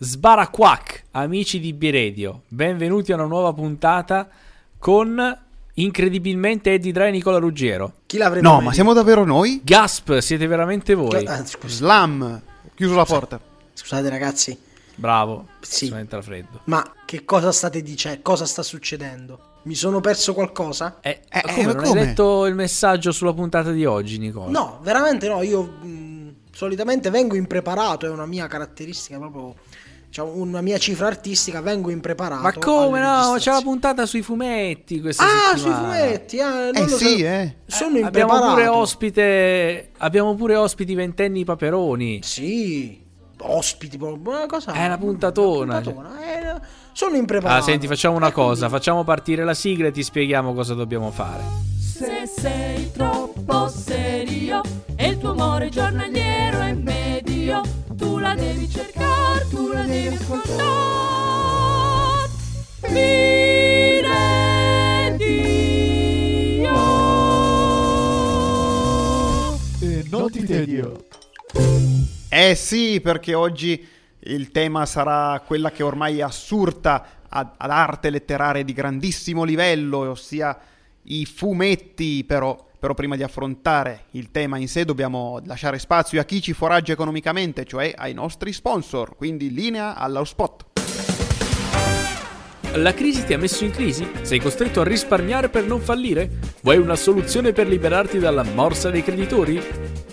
Sbaraquac, amici di B-Radio, benvenuti a una nuova puntata con incredibilmente Eddie Dry e Nicola Ruggiero. Chi l'avrebbe No, mai ma detto? siamo davvero noi? Gasp, siete veramente voi. Ah, scusa- Slam, chiuso la porta. Scusate ragazzi, Bravo, Sì. sì. entra freddo. ma che cosa state dicendo? Cosa sta succedendo? Mi sono perso qualcosa? Eh, Eh, eh, come, ma non come? hai letto il messaggio sulla puntata di oggi, Nicola? No, veramente no, io mh, solitamente vengo impreparato, è una mia caratteristica proprio, diciamo, una mia cifra artistica, vengo impreparato. Ma come no? C'è la puntata sui fumetti questa Ah, sui settimana. fumetti, ah, non Eh lo sì, so. eh. Sono Eh, abbiamo impreparato. pure ospite abbiamo pure ospiti ventenni paperoni. Sì, ospiti una cosa... È una puntatona. una puntatona, eh, sono impreparato. Ah, senti, facciamo una E quindi- cosa, facciamo partire la sigla e ti spieghiamo cosa dobbiamo fare. Se sei troppo serio e il tuo amore giornaliero è medio, tu la devi cercare, tu la devi ascoltare. Dio. non ti tedio. Eh sì, perché oggi il tema sarà quella che ormai è assurta ad, ad arte letteraria di grandissimo livello, ossia i fumetti, però, però prima di affrontare il tema in sé dobbiamo lasciare spazio a chi ci foraggia economicamente, cioè ai nostri sponsor, quindi linea allo spot. La crisi ti ha messo in crisi? Sei costretto a risparmiare per non fallire? Vuoi una soluzione per liberarti dalla morsa dei creditori?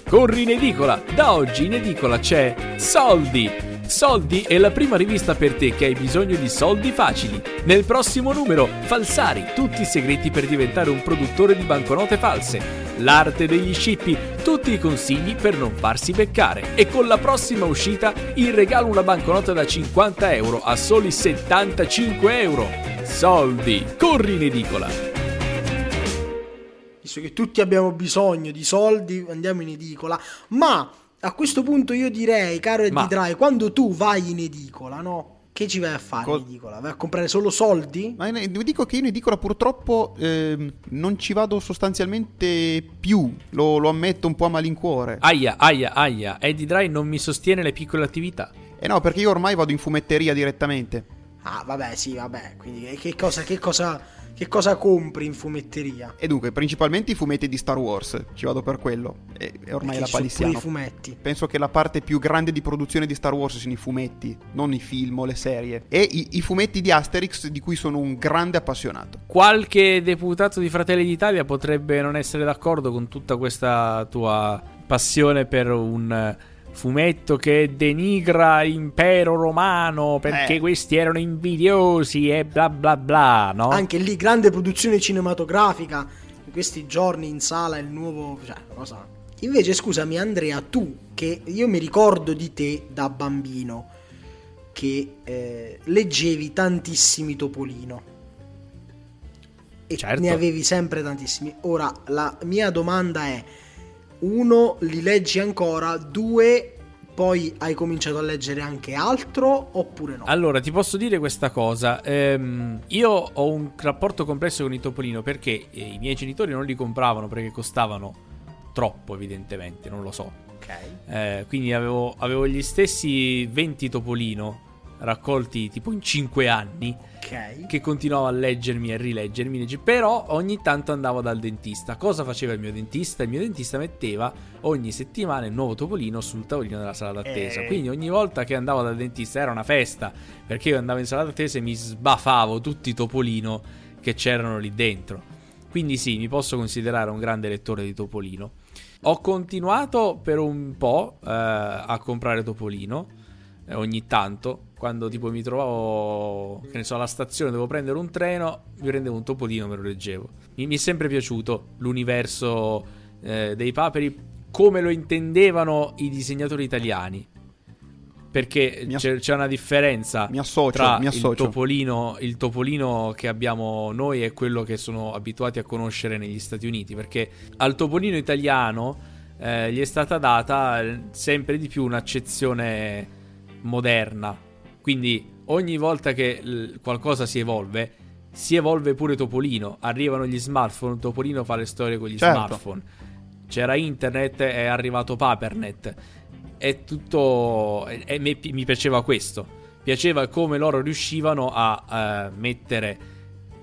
Corri in edicola! Da oggi in edicola c'è Soldi! Soldi è la prima rivista per te che hai bisogno di soldi facili. Nel prossimo numero, Falsari, tutti i segreti per diventare un produttore di banconote false. L'arte degli scippi, tutti i consigli per non farsi beccare. E con la prossima uscita, il regalo una banconota da 50 euro a soli 75 euro. Soldi! Corri in edicola! visto che tutti abbiamo bisogno di soldi, andiamo in edicola. Ma a questo punto io direi, caro Eddie Ma- Dry, quando tu vai in edicola, no? Che ci vai a fare Co- in edicola? Vai a comprare solo soldi? Ma ne- dico che io in edicola purtroppo ehm, non ci vado sostanzialmente più, lo, lo ammetto un po' a malincuore. Aia, aia, aia, Eddie Dry non mi sostiene le piccole attività. Eh no, perché io ormai vado in fumetteria direttamente. Ah, vabbè, sì, vabbè. Quindi che- che cosa, che cosa, che cosa compri in fumetteria? E dunque, principalmente i fumetti di Star Wars, ci vado per quello. E, e ormai Perché è la palissiano. i fumetti. Penso che la parte più grande di produzione di Star Wars siano i fumetti, non i film o le serie. E i, i fumetti di Asterix, di cui sono un grande appassionato. Qualche deputato di Fratelli d'Italia potrebbe non essere d'accordo con tutta questa tua passione per un fumetto che denigra impero romano perché Eh. questi erano invidiosi e bla bla bla, no? Anche lì, grande produzione cinematografica. In questi giorni in sala il nuovo. Cioè, cosa. Invece, scusami, Andrea, tu, che io mi ricordo di te da bambino, che eh, leggevi tantissimi Topolino. E Certo. ne avevi sempre tantissimi. Ora, la mia domanda è: uno, li leggi ancora? Due, poi hai cominciato a leggere anche altro? Oppure no? Allora, ti posso dire questa cosa. Ehm, io ho un rapporto complesso con il Topolino perché eh, i miei genitori non li compravano perché costavano troppo, evidentemente, non lo so. ok. Eh, quindi avevo, avevo gli stessi 20 Topolino raccolti tipo in 5 anni Ok. che continuavo a leggermi e rileggermi, legge- però ogni tanto andavo dal dentista. Cosa faceva il mio dentista? Il mio dentista metteva ogni settimana il nuovo Topolino sul tavolino della sala d'attesa. Eh. Quindi ogni volta che andavo dal dentista era una festa, perché io andavo in sala d'attesa e mi sbafavo tutti i Topolino che c'erano lì dentro. Quindi sì, mi posso considerare un grande lettore di Topolino. Ho continuato per un po' eh, a comprare Topolino ogni tanto. Quando tipo mi trovavo, che ne so, alla stazione, devo prendere un treno, mi prendevo un topolino, me lo leggevo. Mi, mi è sempre piaciuto l'universo eh, dei paperi come lo intendevano i disegnatori italiani. Perché ass- c'è, c'è una differenza Mi associo, tra il topolino, il topolino che abbiamo noi e quello che sono abituati a conoscere negli Stati Uniti. Perché al topolino italiano eh, gli è stata data eh, sempre di più un'accezione moderna. Quindi ogni volta che l- qualcosa si evolve, si evolve pure Topolino. Arrivano gli smartphone, Topolino fa le storie con gli Certo. smartphone. C'era internet, è arrivato Papernet. È tutto. E, e mi, mi piaceva questo. piaceva come loro riuscivano a eh, mettere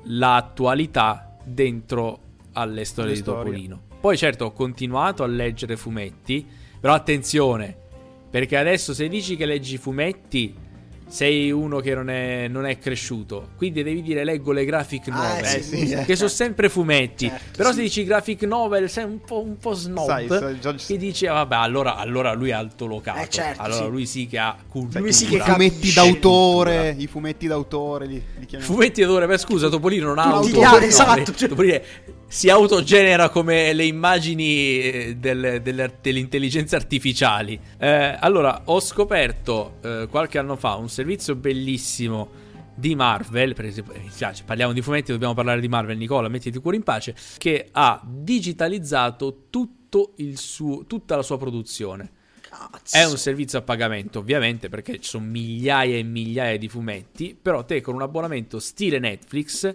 l'attualità dentro alle storie Le di storie. Topolino. Poi certo ho continuato a leggere fumetti, però attenzione, perché adesso se dici che leggi fumetti sei uno che non è, non è cresciuto, quindi devi dire leggo le graphic Ah, novel, eh, sì, sì. che sono sempre fumetti, Certo, però sì. se dici graphic novel sei un po', un po snob, Sai, sai, già- che dice "Ah, vabbè allora, allora lui è altolocato, Eh, certo, allora sì. lui sì che ha cultura. Lui sì I che fumetti capisce. d'autore, i fumetti d'autore li, li. Fumetti d'autore, beh scusa, Topolino non ha autore. esatto, cioè- Topolino è- si autogenera come le immagini eh, del- delle, delle intelligenze artificiali. Eh, allora, ho scoperto eh, qualche anno fa un servizio bellissimo di Marvel, per esempio, eh, mi spiace, parliamo di fumetti, dobbiamo parlare di Marvel, Nicola, mettiti il cuore in pace, che ha digitalizzato tutto il suo, tutta la sua produzione. Cazzo. È un servizio a pagamento, ovviamente, perché ci sono migliaia e migliaia di fumetti. Però te con un abbonamento stile Netflix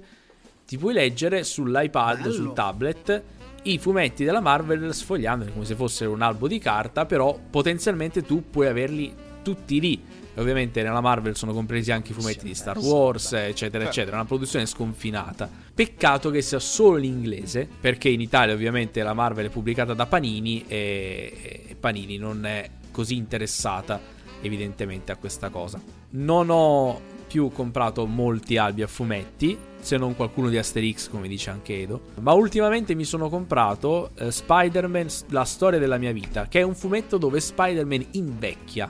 ti puoi leggere sull'iPad, Bello. sul tablet, i fumetti della Marvel sfogliandoli come se fossero un albo di carta. Però potenzialmente tu puoi averli tutti lì. E ovviamente nella Marvel sono compresi anche i fumetti di Star Wars, eccetera, eccetera. Una produzione sconfinata. Peccato che sia solo in inglese, perché in Italia ovviamente la Marvel è pubblicata da Panini e Panini non è così interessata evidentemente a questa cosa. Non ho più comprato molti albi a fumetti, se non qualcuno di Asterix come dice anche Edo, ma ultimamente mi sono comprato eh, Spider-Man La storia della mia vita, che è un fumetto dove Spider-Man invecchia.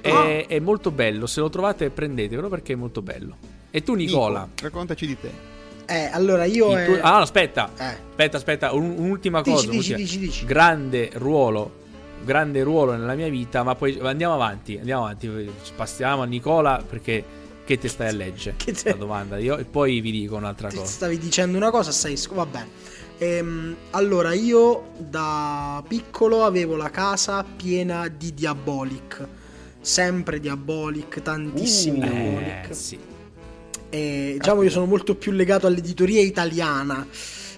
È, Ah. è molto bello, se lo trovate prendetevelo perché è molto bello. E tu Nicola? Nico, raccontaci di te. Eh, allora io... eh, tuo- Ah, no, aspetta. eh. Aspetta, aspetta, un- un'ultima Dici, cosa. dici, dici, dici. Grande ruolo, grande ruolo nella mia vita, ma poi andiamo avanti, andiamo avanti, passiamo a Nicola perché che te stai a leggere? Che te- La domanda io e poi vi dico un'altra cosa. stavi dicendo una cosa, stai... sc- Va bene. Ehm, allora, io da piccolo avevo la casa piena di Diabolic. Sempre Diabolic, tantissimi Uh, Diabolic. Eh, sì. E, diciamo io sono molto più legato all'editoria italiana.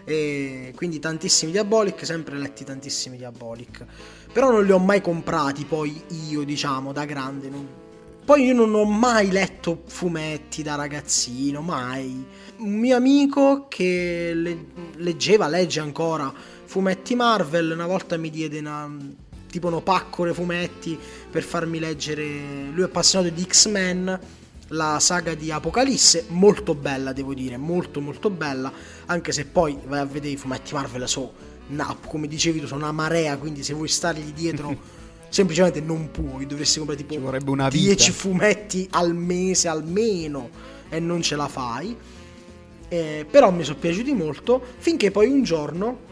E quindi tantissimi Diabolic, sempre letti tantissimi Diabolic. Però non li ho mai comprati poi io, diciamo, da grande. non- Poi io non ho mai letto fumetti da ragazzino, mai. Un mio amico che le- leggeva, legge ancora fumetti Marvel, una volta mi diede una, tipo uno paccole fumetti per farmi leggere. Lui è appassionato di X-Men, la saga di Apocalisse, molto bella, devo dire, molto molto bella. Anche se poi vai a vedere i fumetti Marvel, so, no, come dicevi tu, sono una marea, quindi se vuoi stargli dietro. Semplicemente non puoi, dovresti comprare tipo Ci vorrebbe una vita. 10 fumetti al mese almeno e non ce la fai. Eh, però mi sono piaciuti molto finché poi un giorno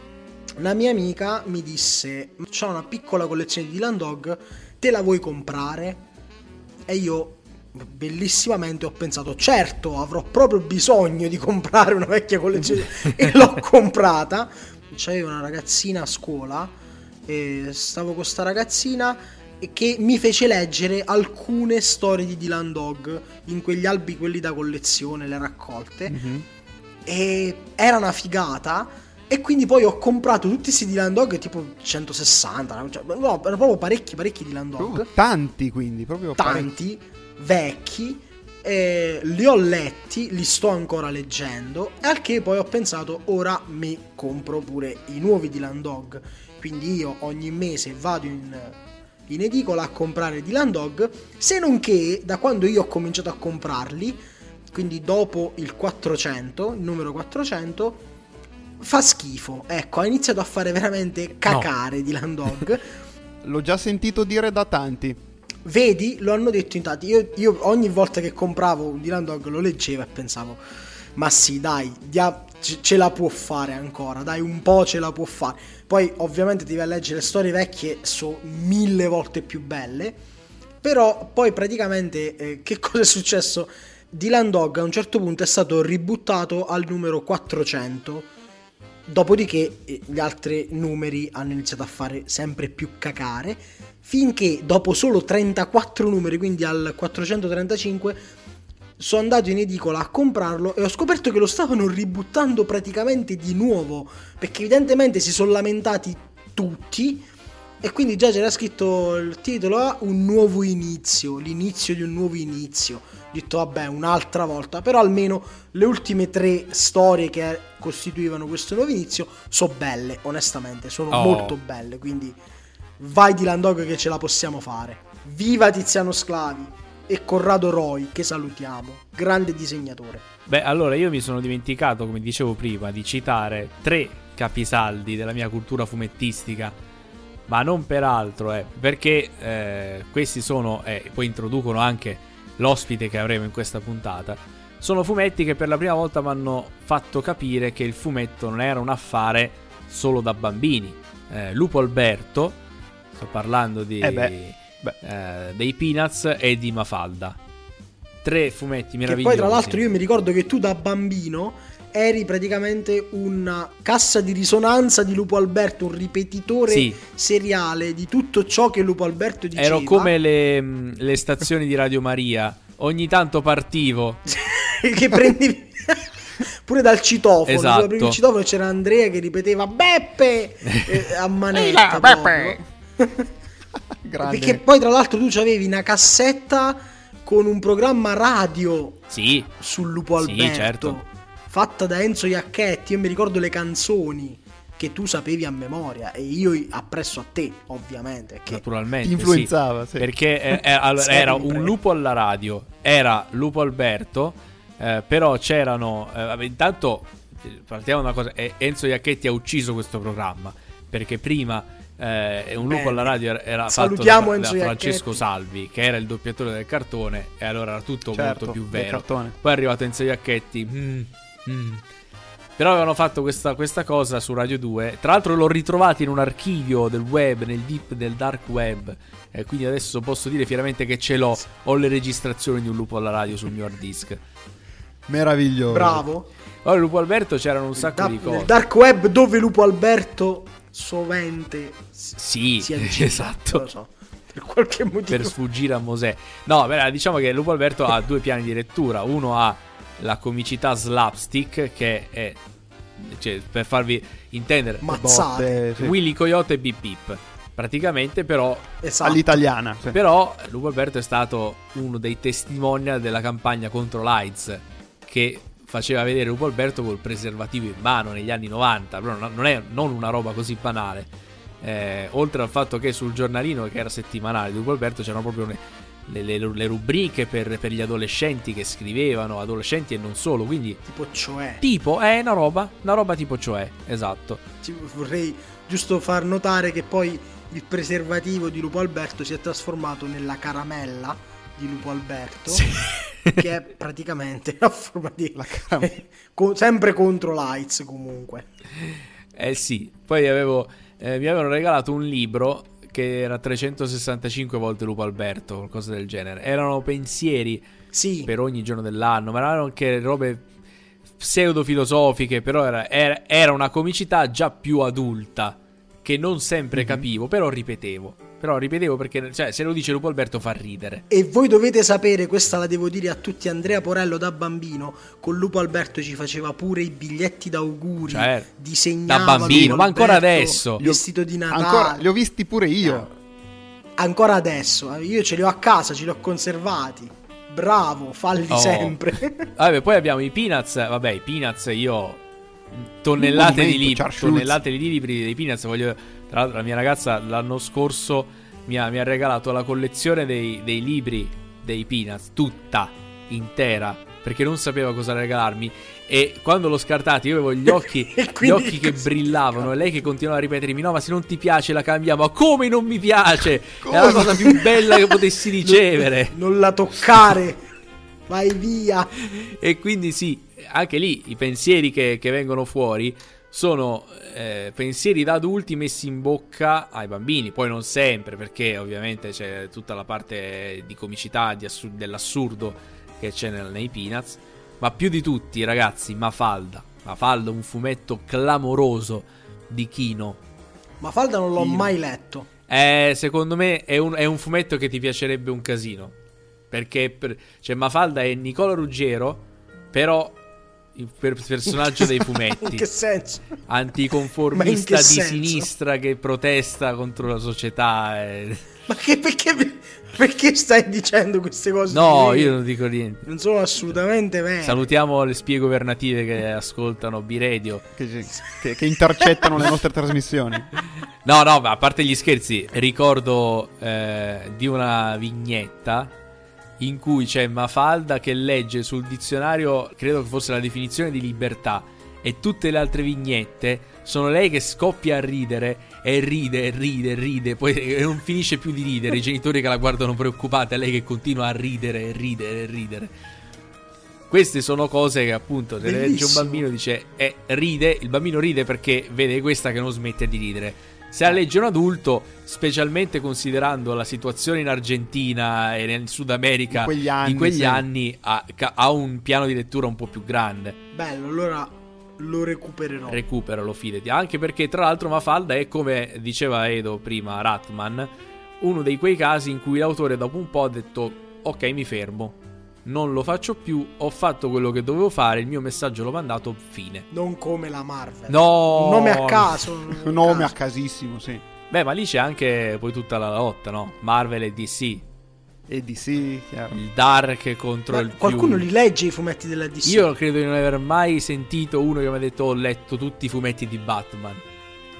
una mia amica mi disse c'ho una piccola collezione di Dylan Dog te la vuoi comprare? e io bellissimamente ho pensato certo avrò proprio bisogno di comprare una vecchia collezione e l'ho comprata c'avevo una ragazzina a scuola e stavo con sta ragazzina e che mi fece leggere alcune storie di Dylan Dog in quegli albi quelli da collezione le raccolte Mhm. e era una figata e quindi poi ho comprato tutti questi Dylan Dog tipo 160 cioè, no, erano proprio parecchi parecchi Dylan Dog Uh, tanti quindi, proprio parecchi. tanti vecchi eh, li ho letti li sto ancora leggendo e al che poi ho pensato ora mi compro pure i nuovi Dylan Dog quindi io ogni mese vado in, in edicola a comprare Dylan Dog se non che da quando io ho cominciato a comprarli quindi dopo il 400 il numero 400 fa schifo ecco ha iniziato a fare veramente cacare Dylan Dog L'ho già sentito dire da tanti. Vedi, lo hanno detto in tanti. Io, io ogni volta che compravo un Dylan Dog lo leggevo e pensavo, ma sì, dai, dia- ce la può fare ancora, dai, un po' ce la può fare. Poi, ovviamente, ti vai a leggere le storie vecchie, sono mille volte più belle. Però, poi praticamente, eh, che cosa è successo? Dylan Dog a un certo punto è stato ributtato al numero 400. Dopodiché eh, gli altri numeri hanno iniziato a fare sempre più cacare, finché dopo solo 34 numeri, quindi al 435, sono andato in edicola a comprarlo e ho scoperto che lo stavano ributtando praticamente di nuovo, perché evidentemente si sono lamentati tutti E quindi già c'era scritto il titolo a un nuovo inizio, l'inizio di un nuovo inizio. Ho detto vabbè un'altra volta, però almeno le ultime tre storie che costituivano questo nuovo inizio sono belle, onestamente, sono Oh. molto belle, quindi vai di Landog che ce la possiamo fare. Viva Tiziano Sclavi e Corrado Roy che salutiamo, grande disegnatore. Beh, allora io mi sono dimenticato, come dicevo prima, di citare tre capisaldi della mia cultura fumettistica, ma non per altro, eh, perché eh, questi sono, e poi introducono anche l'ospite che avremo in questa puntata. Sono fumetti che per la prima volta mi hanno fatto capire che il fumetto non era un affare solo da bambini. Eh, Lupo Alberto, sto parlando di, Eh beh, eh, dei Peanuts e di Mafalda. Tre fumetti Che meravigliosi. poi tra l'altro io mi ricordo che tu da bambino eri praticamente una cassa di risonanza di Lupo Alberto, un ripetitore Sì. seriale di tutto ciò che Lupo Alberto diceva. Ero come le, mh, le stazioni di Radio Maria. Ogni tanto partivo. che prendevi pure dal citofono, Esatto. tu aprivi il citofono c'era Andrea che ripeteva Beppe eh, a manetta. Ehi là, proprio. Grande. Perché poi tra l'altro tu avevi una cassetta con un programma radio Sì, sul Lupo Sì, Alberto. certo. Fatta da Enzo Iacchetti. Io mi ricordo le canzoni che tu sapevi a memoria. E io appresso a te, ovviamente. Che naturalmente. Ti influenzava, sì. Perché eh, eh, allora, era un lupo alla radio, era Lupo Alberto, eh, però c'erano... eh, intanto, eh, partiamo da una cosa, eh, Enzo Iacchetti ha ucciso questo programma, perché prima... eh, un lupo alla radio era, era fatto Salutiamo da, Enzo da Francesco. Salvi che era il doppiatore del cartone e allora era tutto Certo, molto più vero. Poi è arrivato Enzo Iacchetti. mm, mm. Però avevano fatto questa, questa cosa su Radio 2. Tra l'altro l'ho ritrovato in un archivio del web, nel deep del dark web. E quindi adesso posso dire fieramente che ce l'ho. Ho le registrazioni di un lupo alla radio sul mio hard disk. Meraviglioso. bravo. Allora, Lupo Alberto c'erano un sacco Da- di nel cose. dark web dove Lupo Alberto sovente si Sì, si aggira, esatto. so, per qualche motivo. per sfuggire a Mosè. No, beh, diciamo che Lupo Alberto ha due piani di lettura. Uno ha la comicità slapstick, che è. Cioè, per farvi intendere, Mazzate. Botte, sì. Willy Coyote e Bip Bip. Praticamente, però, Esatto. All'italiana. sì. però Lupo Alberto è stato uno dei testimonial della campagna contro l'AIDS che faceva vedere Lupo Alberto col preservativo in mano negli anni 90. Però non è non una roba così banale. Eh, oltre al fatto che sul giornalino che era settimanale di Lupo Alberto c'erano proprio le, le- le- rubriche per, per gli adolescenti che scrivevano, adolescenti e non solo. Quindi, Tipo cioè. tipo, è una roba, una roba tipo cioè, esatto. Ti vorrei giusto far notare che poi il preservativo di Lupo Alberto si è trasformato nella caramella di Lupo Alberto. Che è praticamente a forma di. La caramella. Co- sempre contro l'AIDS comunque. Eh sì, poi avevo, eh, mi avevano regalato un libro che era 365 volte Lupo Alberto, qualcosa del genere. Erano pensieri Sì. per ogni giorno dell'anno, ma erano anche robe pseudo-filosofiche, però era, era- era una comicità già più adulta, che non sempre capivo, però ripetevo. Però ripetevo perché, cioè, se lo dice Lupo Alberto fa ridere. E voi dovete sapere, questa la devo dire a tutti, Andrea Porello da bambino, con Lupo Alberto ci faceva pure i biglietti d'auguri, Certo. disegnava Da bambino, ma ancora Alberto adesso. Vestito di Natale. Ancora, li ho visti pure io. Ancora adesso, eh, io ce li ho a casa, ce li ho conservati. Bravo, falli Oh. sempre. Vabbè, poi abbiamo i Peanuts. Vabbè, i Peanuts io. Tonnellate di libri. Tonnellate di libri dei Peanuts. Voglio. Tra l'altro, la mia ragazza l'anno scorso mi ha, mi ha regalato la collezione dei, dei libri dei Peanuts, tutta intera. Perché non sapeva cosa regalarmi. E quando l'ho scartata, io avevo gli occhi, gli occhi che brillavano. E lei che continuava a ripetermi: No, ma se non ti piace la cambiamo. Ma come non mi piace? È la Come? cosa più bella che potessi ricevere. non la toccare. Vai via. E quindi sì, anche lì i pensieri che, che vengono fuori sono eh, pensieri da adulti messi in bocca ai bambini. Poi non sempre, perché ovviamente c'è tutta la parte di comicità, di assu- dell'assurdo che c'è nel- nei Peanuts. Ma più di tutti, ragazzi, Mafalda. Mafalda, un fumetto clamoroso di Kino. Ma Falda non l'ho Io. mai letto. Eh, secondo me è un, è un fumetto che ti piacerebbe un casino. Perché per, cioè, Mafalda è Nicola Ruggero, però il per- personaggio dei fumetti. In che senso? Anticonformista che di senso? sinistra che protesta contro la società. e- Ma che, perché, perché stai dicendo queste cose? No, io non dico niente. Non sono assolutamente vere. Salutiamo le spie governative che ascoltano B-Radio. Che, che- che intercettano le nostre trasmissioni. No, no, ma a parte gli scherzi, ricordo eh, di una vignetta in cui c'è Mafalda che legge sul dizionario, credo che fosse la definizione di libertà, e tutte le altre vignette sono lei che scoppia a ridere e ride e ride e ride, poi non finisce più di ridere, i genitori che la guardano preoccupati, lei che continua a ridere e ridere e ridere. Queste sono cose che appunto se le legge un bambino dice e ride, il bambino ride perché vede questa che non smette di ridere. Se la legge un adulto, specialmente considerando la situazione in Argentina e nel Sud America In quegli anni, in quegli sì. anni, ha, ha un piano di lettura un po' più grande. Bello, allora lo recupererò. Recuperalo, fidati. Anche perché, tra l'altro, Mafalda è come diceva Edo prima, Ratman, uno dei quei casi in cui l'autore dopo un po' ha detto: Ok, mi fermo. Non lo faccio più, ho fatto quello che dovevo fare, il mio messaggio l'ho mandato, fine. non come la Marvel. No! Un nome a caso. Un nome a casissimo, sì. Beh, ma lì c'è anche poi tutta la lotta, no? Marvel e DC. E sì, chiaro. Il dark contro Ma il più... qualcuno li legge i fumetti della DC? Io credo di non aver mai sentito uno che mi ha detto ho letto tutti i fumetti di Batman.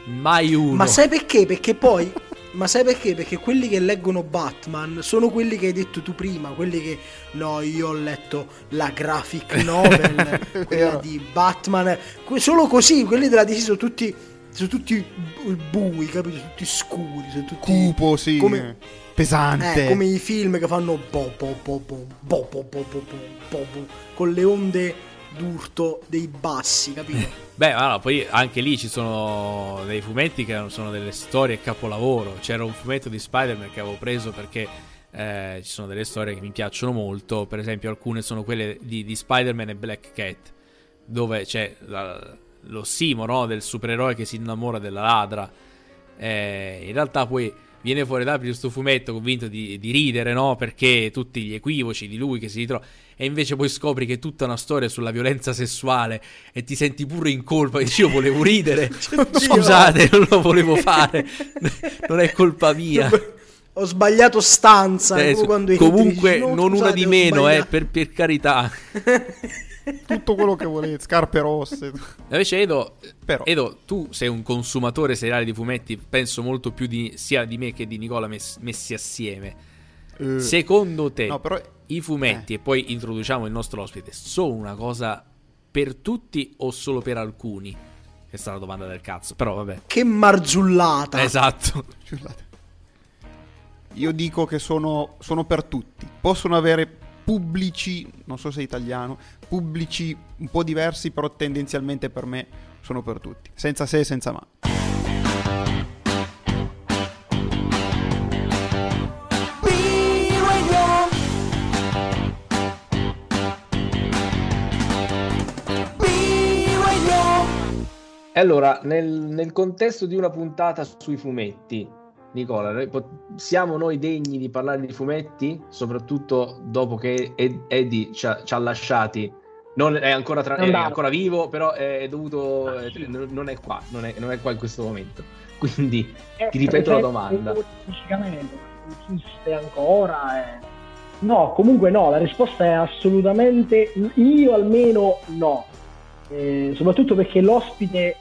Mai uno. Ma sai perché? Perché poi. Ma sai perché? Perché quelli che leggono Batman sono quelli che hai detto tu prima, quelli che no, io ho letto la graphic novel, quella di Batman, solo così, quelli della DC sono tutti sono tutti bu- bui, capito? Sono tutti scuri, sono tutti Cupo, sì. Come- Pesante. eh, come i film che fanno bo bo bo bo bo bo bo bo bo bo bo, con le onde d'urto dei bassi, capito? Beh, allora, poi anche lì ci sono dei fumetti che sono delle storie capolavoro. C'era un fumetto di Spider-Man che avevo preso perché eh, ci sono delle storie che mi piacciono molto. Per esempio, alcune sono quelle di, di Spider-Man e Black Cat, dove c'è la- lo simo no, del supereroe che si innamora della ladra. Eh, in realtà poi viene fuori da questo fumetto convinto di, di ridere, no? Perché tutti gli equivoci di lui che si ritrova. E invece poi scopri che è tutta una storia sulla violenza sessuale e ti senti pure in colpa. Dici, io volevo ridere. Scusate, non lo volevo fare. Non è colpa mia. Ho sbagliato stanza. Eh, comunque, dici, "No, non una di meno, eh, sbagliato". per, per carità. Tutto quello che volete. Scarpe rosse. Invece, Edo, Però. Edo, tu sei un consumatore seriale di fumetti. Penso molto più di, sia di me che di Nicola mess- messi assieme. eh, Secondo te, No, però... i fumetti, e poi introduciamo il nostro ospite, sono una cosa per tutti o solo per alcuni? Questa è la domanda del cazzo, però vabbè. Che marzullata. Esatto. Io dico che sono, sono per tutti. Possono avere pubblici, non so se è italiano, pubblici un po' diversi, però tendenzialmente per me sono per tutti. Senza se e senza ma. E allora, nel, nel contesto di una puntata sui fumetti, Nicola, siamo noi degni di parlare di fumetti? Soprattutto dopo che Ed- Eddie ci ha, ci ha lasciati. Non è ancora, tra- è ancora vivo, però è dovuto. eh, non non è qua, non è, non è qua in questo momento. Quindi ti ripeto la domanda. Fisicamente, esiste ancora. eh. No, comunque no, la risposta è assolutamente io almeno no. Eh, soprattutto perché l'ospite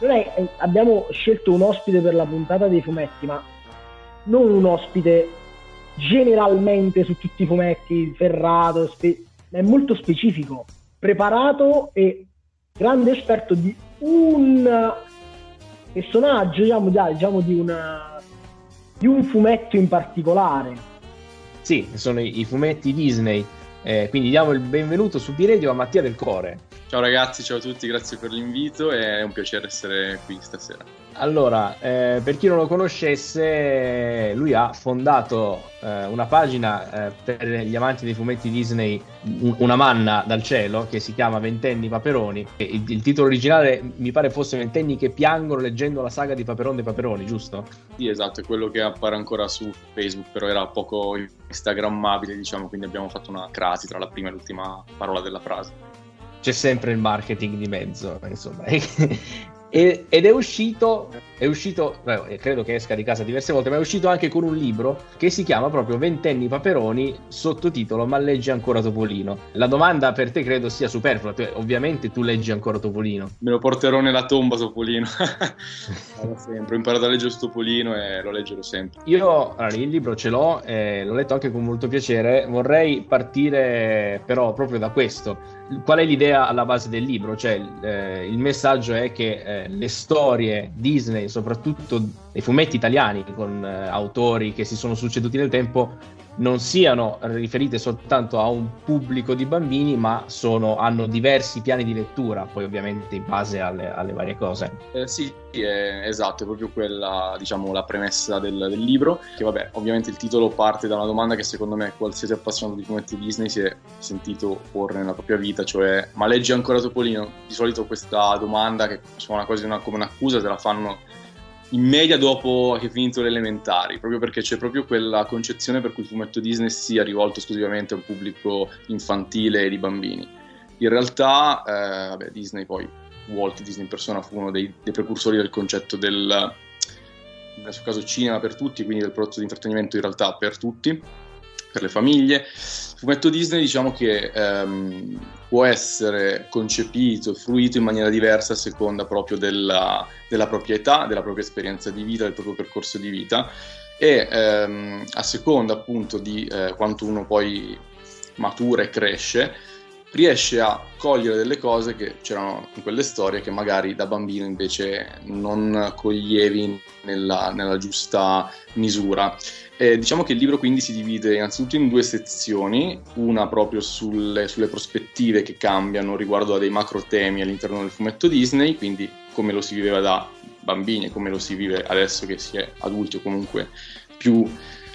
non è, eh, abbiamo scelto un ospite per la puntata dei fumetti, ma non un ospite generalmente su tutti i fumetti, ferrato, spe- è molto specifico, preparato e grande esperto di un personaggio, diciamo, diciamo di, una, di un fumetto in particolare. Sì, sono i, i fumetti Disney. Eh, quindi diamo il benvenuto su B-Radio a Mattia del Core. Ciao ragazzi, ciao a tutti, grazie per l'invito e è un piacere essere qui stasera. Allora, eh, per chi non lo conoscesse, lui ha fondato eh, una pagina eh, per gli amanti dei fumetti Disney, un- una manna dal cielo, che si chiama Ventenni Paperoni. Il, il titolo originale mi pare fosse Ventenni che piangono leggendo la saga di Paperon dei Paperoni, giusto? Sì, esatto, è quello che appare ancora su Facebook, però era poco instagrammabile, diciamo, quindi abbiamo fatto una crasi tra la prima e l'ultima parola della frase. c'è sempre il marketing di mezzo, insomma. Ed è uscito, è uscito, beh, credo che esca di casa diverse volte, ma è uscito anche con un libro che si chiama proprio Ventenni Paperoni, sottotitolo Ma leggi ancora Topolino? La domanda per te credo sia superflua, tu- ovviamente tu leggi ancora Topolino. Me lo porterò nella tomba Topolino. Sempre. Ho imparato a leggere su Topolino e lo leggerò sempre. Io allora, il libro ce l'ho, eh, l'ho letto anche con molto piacere. Vorrei partire però proprio da questo. Qual è l'idea alla base del libro? Cioè, eh, il messaggio è che eh, le storie Disney, soprattutto i fumetti italiani con eh, autori che si sono succeduti nel tempo, non siano riferite soltanto a un pubblico di bambini, ma sono, hanno diversi piani di lettura, poi ovviamente in base alle, alle varie cose. Eh, sì, è, esatto, è proprio quella, diciamo, la premessa del, del, libro, che vabbè, ovviamente il titolo parte da una domanda che secondo me qualsiasi appassionato di fumetti Disney si è sentito porre nella propria vita, cioè ma leggi ancora Topolino? Di solito questa domanda che suona quasi una, come un'accusa te la fanno in media dopo che hai finito le elementari, proprio perché c'è proprio quella concezione per cui il fumetto Disney sia rivolto esclusivamente a un pubblico infantile e di bambini. In realtà, eh, vabbè, Disney poi, Walt Disney in persona fu uno dei, dei precursori del concetto del, nel suo caso, cinema per tutti, quindi del prodotto di intrattenimento in realtà per tutti, per le famiglie. Il fumetto Disney diciamo che ehm, può essere concepito fruito in maniera diversa a seconda proprio della, della propria età, della propria esperienza di vita, del proprio percorso di vita. E ehm, a seconda appunto di eh, quanto uno poi matura e cresce riesce a cogliere delle cose che c'erano in quelle storie che magari da bambino invece non coglievi nella, nella giusta misura. Eh, diciamo che il libro quindi si divide innanzitutto in due sezioni, una proprio sulle, sulle, prospettive che cambiano riguardo a dei macro temi all'interno del fumetto Disney, quindi come lo si viveva da bambini e come lo si vive adesso che si è adulti o comunque più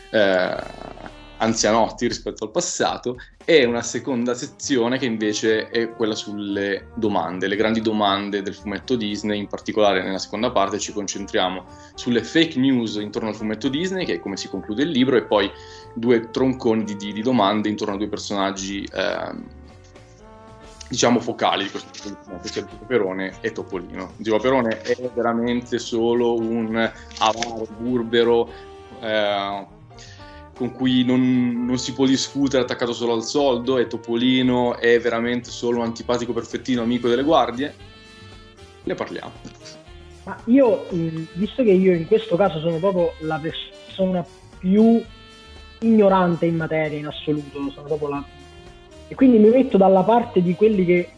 eh, anzianotti rispetto al passato, e una seconda sezione che invece è quella sulle domande, le grandi domande del fumetto Disney, in particolare nella seconda parte ci concentriamo sulle fake news intorno al fumetto Disney, che è come si conclude il libro, e poi due tronconi di, di, domande intorno a due personaggi. Eh, diciamo focali di questo fumetto, sia Paperone e Topolino. Gio Paperone è veramente solo un avaro burbero eh, con cui non, non, si può discutere attaccato solo al soldo e Topolino è veramente solo antipatico perfettino amico delle guardie, ne parliamo. Ma io, visto che io in questo caso sono proprio la persona più ignorante in materia in assoluto, sono proprio la... e quindi mi metto dalla parte di quelli che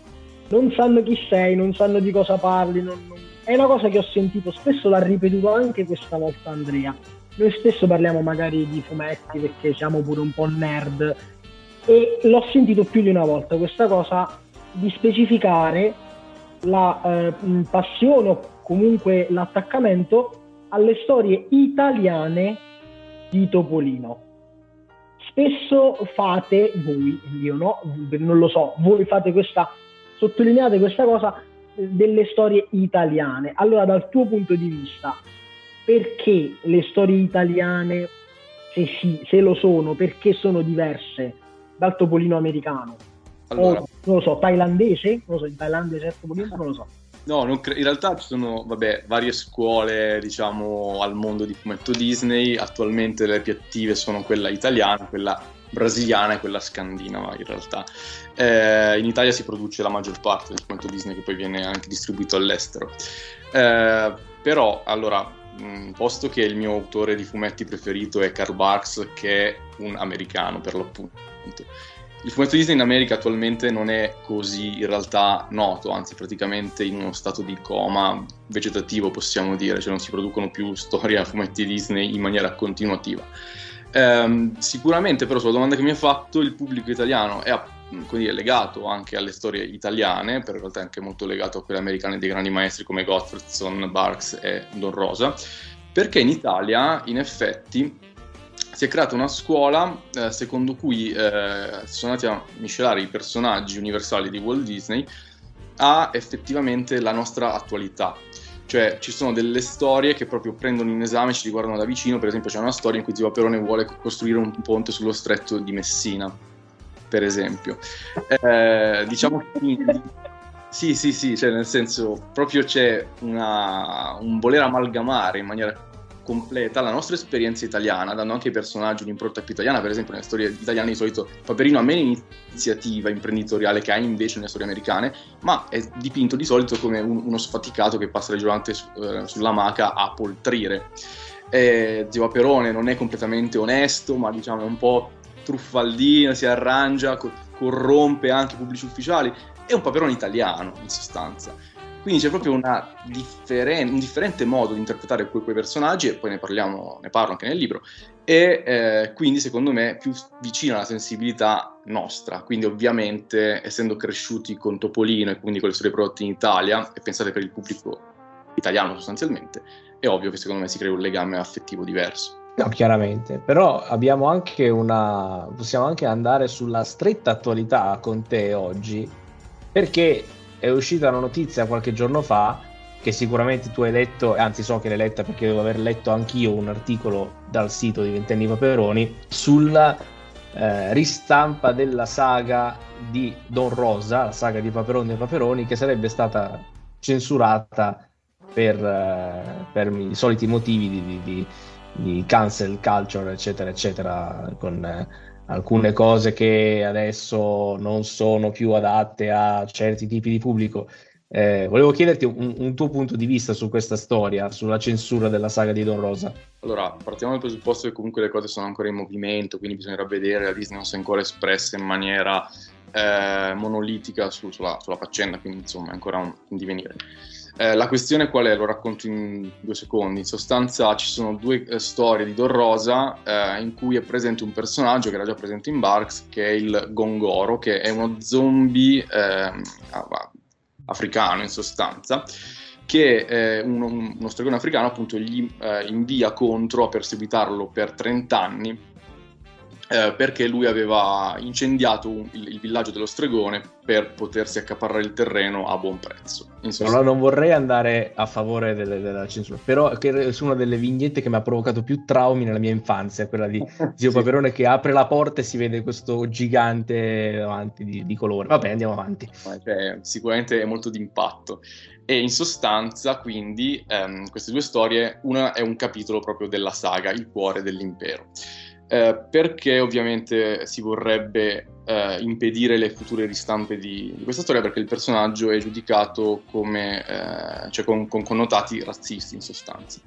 non sanno chi sei, non sanno di cosa parli, non... è una cosa che ho sentito spesso, l'ha ripetuto anche questa volta Andrea noi spesso parliamo magari di fumetti perché siamo pure un po' nerd e l'ho sentito più di una volta questa cosa di specificare la eh, passione o comunque l'attaccamento alle storie italiane di Topolino. Spesso fate voi, io no, non lo so, voi fate questa, sottolineate questa cosa eh, delle storie italiane. Allora, dal tuo punto di vista, perché le storie italiane, se, sì, se lo sono, perché sono diverse dal topolino americano? Allora. O, non lo so, thailandese? Non lo so, in thailandese è topolino, non lo so. No, cre- in realtà ci sono vabbè, varie scuole diciamo, al mondo di fumetto Disney. Attualmente le più attive sono quella italiana, quella brasiliana e quella scandinava in realtà. Eh, in Italia si produce la maggior parte del fumetto Disney che poi viene anche distribuito all'estero. Eh, però, allora, Mm, posto che il mio autore di fumetti preferito è Karl Barks, che è un americano per l'appunto. Il fumetto Disney in America attualmente non è così in realtà noto, anzi praticamente in uno stato di coma vegetativo possiamo dire, cioè non si producono più storie a fumetti Disney in maniera continuativa. Ehm, sicuramente però sulla domanda che mi ha fatto il pubblico italiano è dire, legato anche alle storie italiane, per in realtà è anche molto legato a quelle americane dei grandi maestri come Gottfredson, Barks e Don Rosa, perché in Italia in effetti si è creata una scuola eh, secondo cui eh, sono andati a miscelare i personaggi universali di Walt Disney a effettivamente la nostra attualità. Cioè ci sono delle storie che proprio prendono in esame, ci riguardano da vicino, per esempio c'è una storia in cui Zio Paperone vuole costruire un ponte sullo stretto di Messina per esempio. Eh, diciamo quindi Sì, sì, sì, cioè nel senso proprio c'è una, un voler amalgamare in maniera completa la nostra esperienza italiana, dando anche ai personaggi un'impronta più italiana, per esempio nelle storie italiane di solito Paperino ha meno iniziativa imprenditoriale che ha invece nelle storie americane, ma è dipinto di solito come un, uno sfaticato che passa le giornate su, eh, sulla maca a poltrire. E Zio Paperone non è completamente onesto, ma diciamo è un po' truffaldino, si arrangia, co- corrompe anche i pubblici ufficiali, è un Paperone italiano in sostanza quindi c'è proprio differen- un differente modo di interpretare que- quei personaggi, e poi ne, parliamo, ne parlo anche nel libro, e eh, quindi secondo me più vicino alla sensibilità nostra. Quindi ovviamente essendo cresciuti con Topolino e quindi con le storie prodotte in Italia, e pensate per il pubblico italiano sostanzialmente, è ovvio che secondo me si crea un legame affettivo diverso. No, chiaramente, però abbiamo anche una. possiamo anche andare sulla stretta attualità con te oggi, perché è uscita una notizia qualche giorno fa che sicuramente tu hai letto, anzi so che l'hai letta perché devo aver letto anch'io un articolo dal sito di Ventenni Paperoni sulla eh, ristampa della saga di Don Rosa, la saga di Paperoni e Paperoni, che sarebbe stata censurata per, eh, per i soliti motivi di, di, di, cancel culture, eccetera, eccetera, con... Eh, alcune cose che adesso non sono più adatte a certi tipi di pubblico. Eh, volevo chiederti un, un, tuo punto di vista su questa storia, sulla censura della saga di Don Rosa. Allora, partiamo dal presupposto che comunque le cose sono ancora in movimento, quindi bisognerà vedere, la Disney non si è ancora espressa in maniera eh, monolitica su, sulla, sulla, faccenda, quindi insomma è ancora un, in divenire. Eh, la questione qual è? Lo racconto in due secondi. In sostanza ci sono due eh, storie di Don Rosa eh, in cui è presente un personaggio che era già presente in Barks, che è il Gongoro, che è uno zombie ehm, africano in sostanza, che eh, uno, uno stregone africano appunto gli eh, invia contro a perseguitarlo per 30 anni eh, perché lui aveva incendiato un, il, il, villaggio dello stregone per potersi accaparrare il terreno a buon prezzo. Allora, non vorrei andare a favore delle, della censura, però è una delle vignette che mi ha provocato più traumi nella mia infanzia, quella di Zio sì. Paperone che apre la porta e si vede questo gigante davanti di, di colore. Vabbè, andiamo avanti. Cioè, sicuramente è molto d'impatto. E in sostanza, quindi, ehm, queste due storie, una è un capitolo proprio della saga, il cuore dell'impero eh, perché ovviamente si vorrebbe eh, impedire le future ristampe di, di, questa storia perché il personaggio è giudicato come, eh, cioè con, con, connotati razzisti in sostanza.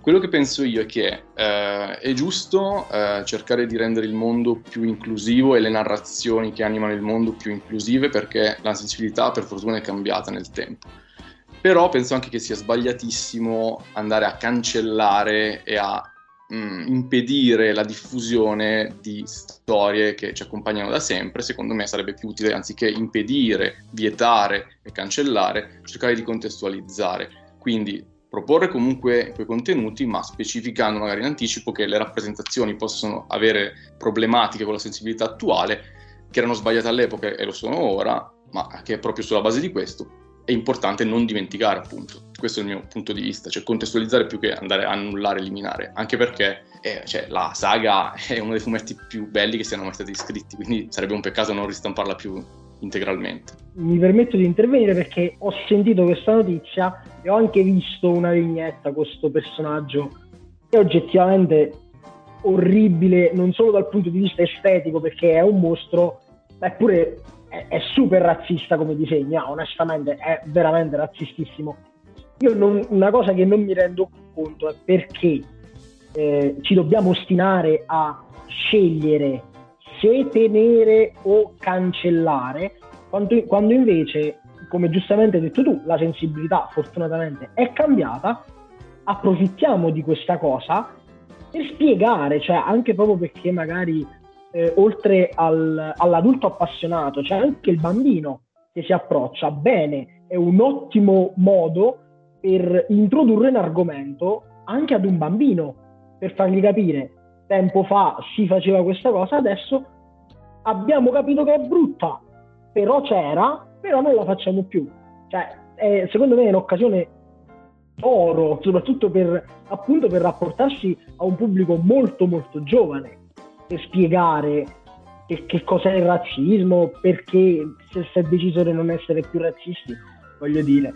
Quello che penso io è che eh, è giusto eh, cercare di rendere il mondo più inclusivo e le narrazioni che animano il mondo più inclusive perché la sensibilità per fortuna è cambiata nel tempo. Però penso anche che sia sbagliatissimo andare a cancellare e a mh, mm, impedire la diffusione di storie che ci accompagnano da sempre, secondo me sarebbe più utile anziché impedire, vietare e cancellare, cercare di contestualizzare. Quindi proporre comunque quei contenuti, ma specificando magari in anticipo che le rappresentazioni possono avere problematiche con la sensibilità attuale, che erano sbagliate all'epoca e lo sono ora, ma che proprio sulla base di questo è importante non dimenticare, appunto. Questo è il mio punto di vista, cioè contestualizzare più che andare a annullare, eliminare, anche perché eh, cioè, la saga è uno dei fumetti più belli che siano mai stati scritti, quindi sarebbe un peccato non ristamparla più integralmente. Mi permetto di intervenire perché ho sentito questa notizia e ho anche visto una vignetta con questo personaggio che oggettivamente orribile non solo dal punto di vista estetico perché è un mostro, ma è pure è, è super razzista come disegna, onestamente è veramente razzistissimo. Io non, una cosa che non mi rendo conto è perché eh, ci dobbiamo ostinare a scegliere se tenere o cancellare, quando, quando invece, come giustamente hai detto tu, la sensibilità fortunatamente è cambiata, approfittiamo di questa cosa per spiegare, cioè anche proprio perché magari eh, oltre al, all'adulto appassionato, c'è anche il bambino che si approccia bene, è un ottimo modo per introdurre un argomento anche ad un bambino, per fargli capire, tempo fa si faceva questa cosa, adesso abbiamo capito che è brutta, però c'era, però non la facciamo più. Cioè, è, secondo me è un'occasione oro, soprattutto per, appunto, per rapportarsi a un pubblico molto molto giovane per spiegare che, che cos'è il razzismo, perché se si è deciso di non essere più razzisti, voglio dire.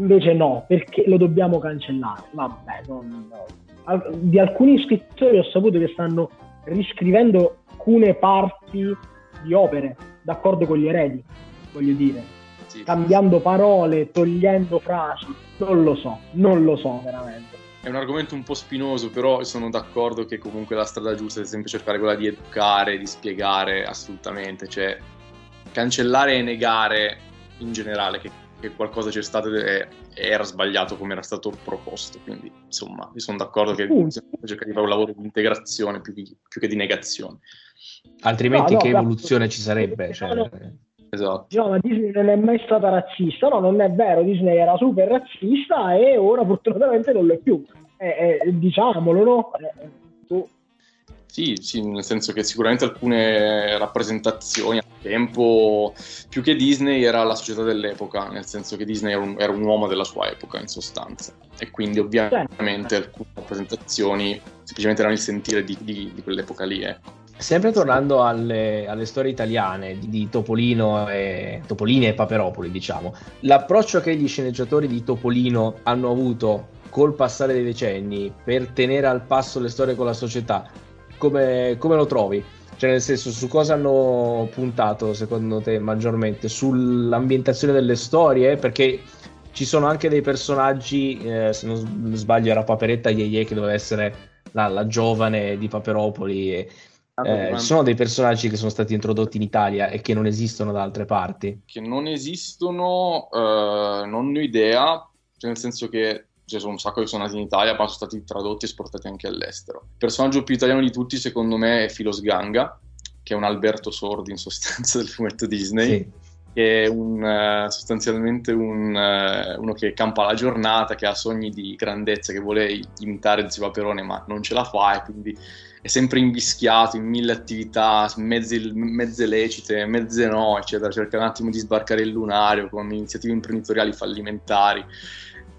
Invece no, perché lo dobbiamo cancellare. Vabbè, non, no. Di alcuni scrittori ho saputo che stanno riscrivendo alcune parti di opere, d'accordo con gli eredi, voglio dire, Sì. cambiando parole, togliendo frasi, non lo so, non lo so veramente. È un argomento un po' spinoso, però sono d'accordo che comunque la strada giusta è sempre cercare quella di educare, di spiegare assolutamente, cioè cancellare e negare in generale che, che qualcosa c'è stato e era sbagliato come era stato proposto, quindi insomma io sono d'accordo che bisogna cercare di fare un lavoro di integrazione più, che- più che di negazione. Altrimenti No, no, che evoluzione ci sarebbe? no, Cioè. Esatto. No, ma Disney non è mai stata razzista, no, non è vero, Disney era super razzista e ora fortunatamente non lo è più. Eh, eh, diciamolo, no? Eh, eh, tu- Sì, sì, nel senso che sicuramente alcune rappresentazioni a tempo, più che Disney, era la società dell'epoca, nel senso che Disney era un, era un uomo della sua epoca in sostanza. E quindi ovviamente alcune rappresentazioni semplicemente erano il sentire di, di- di quell'epoca lì. ecco. Sempre tornando alle, alle storie italiane di, di Topolino e Topolini e Paperopoli, diciamo, l'approccio che gli sceneggiatori di Topolino hanno avuto col passare dei decenni per tenere al passo le storie con la società, come, come lo trovi? Cioè, nel senso, su cosa hanno puntato secondo te maggiormente? Sull'ambientazione delle storie? Perché ci sono anche dei personaggi, eh, se non sbaglio, era Paperetta Yeye che doveva essere la, la giovane di Paperopoli. E, eh, ci sono dei personaggi che sono stati introdotti in Italia e che non esistono da altre parti. Che non esistono, eh, non ne ho idea, cioè nel senso che ci sono un sacco che sono nati in Italia, ma sono stati tradotti e esportati anche all'estero. Il personaggio più italiano di tutti, secondo me, è Filo Sganga, che è un Alberto Sordi in sostanza del fumetto Disney. Sì. che è un, eh, sostanzialmente un, eh, uno che campa la giornata, che ha sogni di grandezza, che vuole imitare Zio Paperone, ma non ce la fa e quindi è sempre invischiato in mille attività, mezze, mezze lecite, mezze no, eccetera. Cerca un attimo di sbarcare il lunario con iniziative imprenditoriali fallimentari.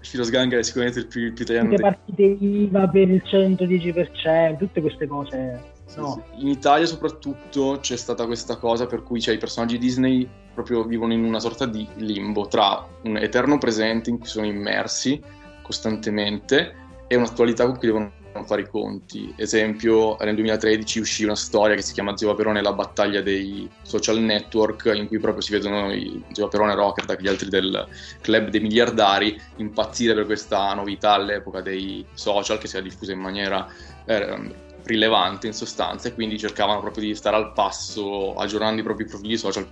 Filo Sganga è sicuramente il più, il più italiano dei- partite IVA per il 110%, tutte queste cose. No. In Italia soprattutto c'è stata questa cosa per cui cioè, i personaggi Disney proprio vivono in una sorta di limbo tra un eterno presente in cui sono immersi costantemente e un'attualità con cui devono fare i conti. Esempio, nel 2013 uscì una storia che si chiama Zio Paperone la battaglia dei social network in cui proprio si vedono i Zio Paperone, Rocket e gli altri del club dei miliardari impazzire per questa novità all'epoca dei social che si era diffusa in maniera eh, rilevante in sostanza e quindi cercavano proprio di stare al passo aggiornando i propri profili social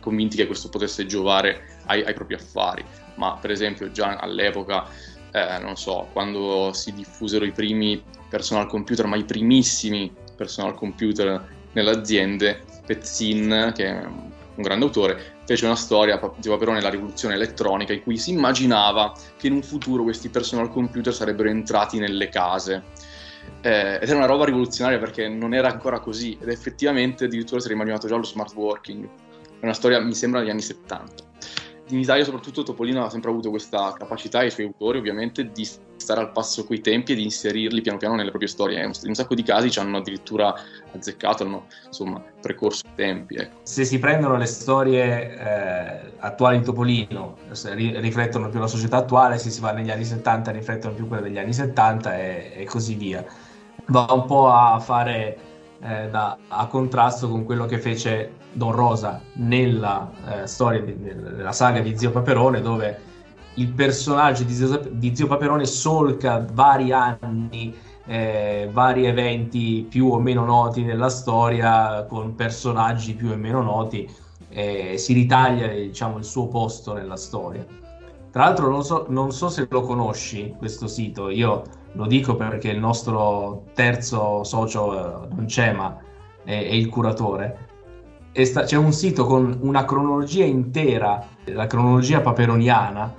convinti che questo potesse giovare ai, ai propri affari ma per esempio già all'epoca eh, non so quando si diffusero i primi personal computer ma i primissimi personal computer nelle aziende Pezzin che è un grande autore fece una storia Zio Paperone la rivoluzione elettronica in cui si immaginava che in un futuro questi personal computer sarebbero entrati nelle case. Eh, ed era una roba rivoluzionaria perché non era ancora così ed effettivamente addirittura si era immaginato già lo smart working. È una storia mi sembra degli anni 70 in Italia soprattutto Topolino ha sempre avuto questa capacità e i suoi autori ovviamente di stare al passo coi tempi e di inserirli piano piano nelle proprie storie in un sacco di casi ci hanno addirittura azzeccato hanno insomma precorso i tempi ecco. Se si prendono le storie eh, attuali di Topolino, ri- riflettono più la società attuale, se si va negli anni 70 riflettono più quelle degli anni 70 e, e così via. Va un po' a fare eh, da, a contrasto con quello che fece Don Rosa nella eh, storia, di, nella saga di Zio Paperone, dove il personaggio di Zio, di Zio Paperone solca vari anni, eh, vari eventi più o meno noti nella storia, con personaggi più o meno noti, si ritaglia diciamo, il suo posto nella storia. Tra l'altro non so, non so se lo conosci questo sito, io lo dico perché il nostro terzo socio eh, non c'è, ma è, è il curatore. E sta- c'è un sito con una cronologia intera, la cronologia paperoniana,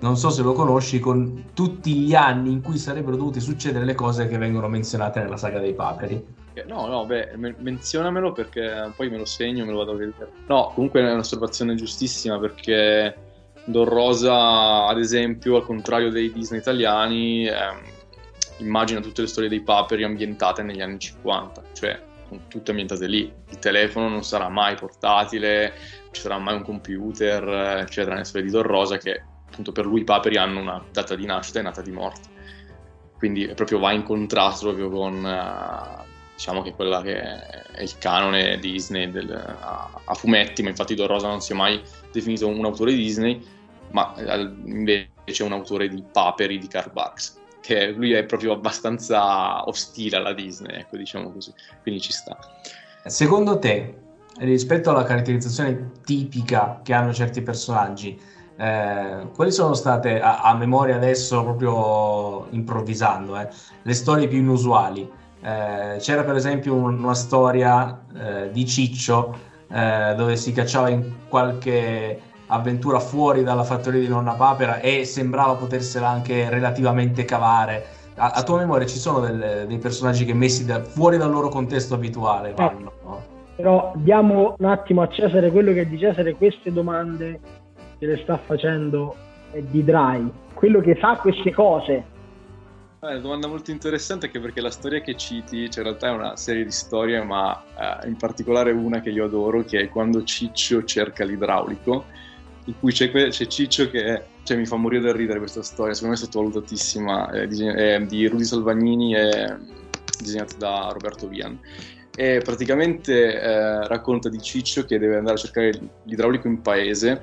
non so se lo conosci, con tutti gli anni in cui sarebbero dovute succedere le cose che vengono menzionate nella saga dei paperi. No, no, beh, me- menzionamelo perché poi me lo segno, me lo vado a vedere. No, comunque è un'osservazione giustissima perché Don Rosa, ad esempio, al contrario dei Disney italiani, ehm, immagina tutte le storie dei paperi ambientate negli anni 50, cioè sono tutte ambientate lì. Il telefono non sarà mai portatile, non ci sarà mai un computer, eccetera, nel suo editor rosa che appunto per lui i paperi hanno una data di nascita e una data di morte. Quindi proprio va in contrasto proprio con uh, diciamo che quella che è il canone Disney del, a, a, fumetti, ma infatti Don Rosa non si è mai definito un autore Disney, ma invece è un autore di paperi di Karl Barks che lui è proprio abbastanza ostile alla Disney, ecco, diciamo così, quindi ci sta. Secondo te, rispetto alla caratterizzazione tipica che hanno certi personaggi, eh, quali sono state, a, a, memoria adesso, proprio improvvisando, eh, le storie più inusuali? Eh, c'era per esempio un, una storia eh, di Ciccio eh, dove si cacciava in qualche avventura fuori dalla fattoria di Nonna Papera e sembrava potersela anche relativamente cavare. A, a tua memoria ci sono del, dei personaggi che messi da, fuori dal loro contesto abituale eh, vanno? No? Però diamo un attimo a Cesare quello che è di Cesare, queste domande che le sta facendo è di Dry, quello che sa queste cose. È una domanda molto interessante anche perché la storia che citi, cioè in realtà è una serie di storie, ma eh, in particolare una che io adoro, che è quando Ciccio cerca l'idraulico in cui c'è, c'è Ciccio che cioè, mi fa morire da ridere questa storia, secondo me è sottovalutatissima, è, è di Rudy Salvagnini e disegnata da Roberto Vian. E praticamente eh, racconta di Ciccio che deve andare a cercare l'idraulico in paese,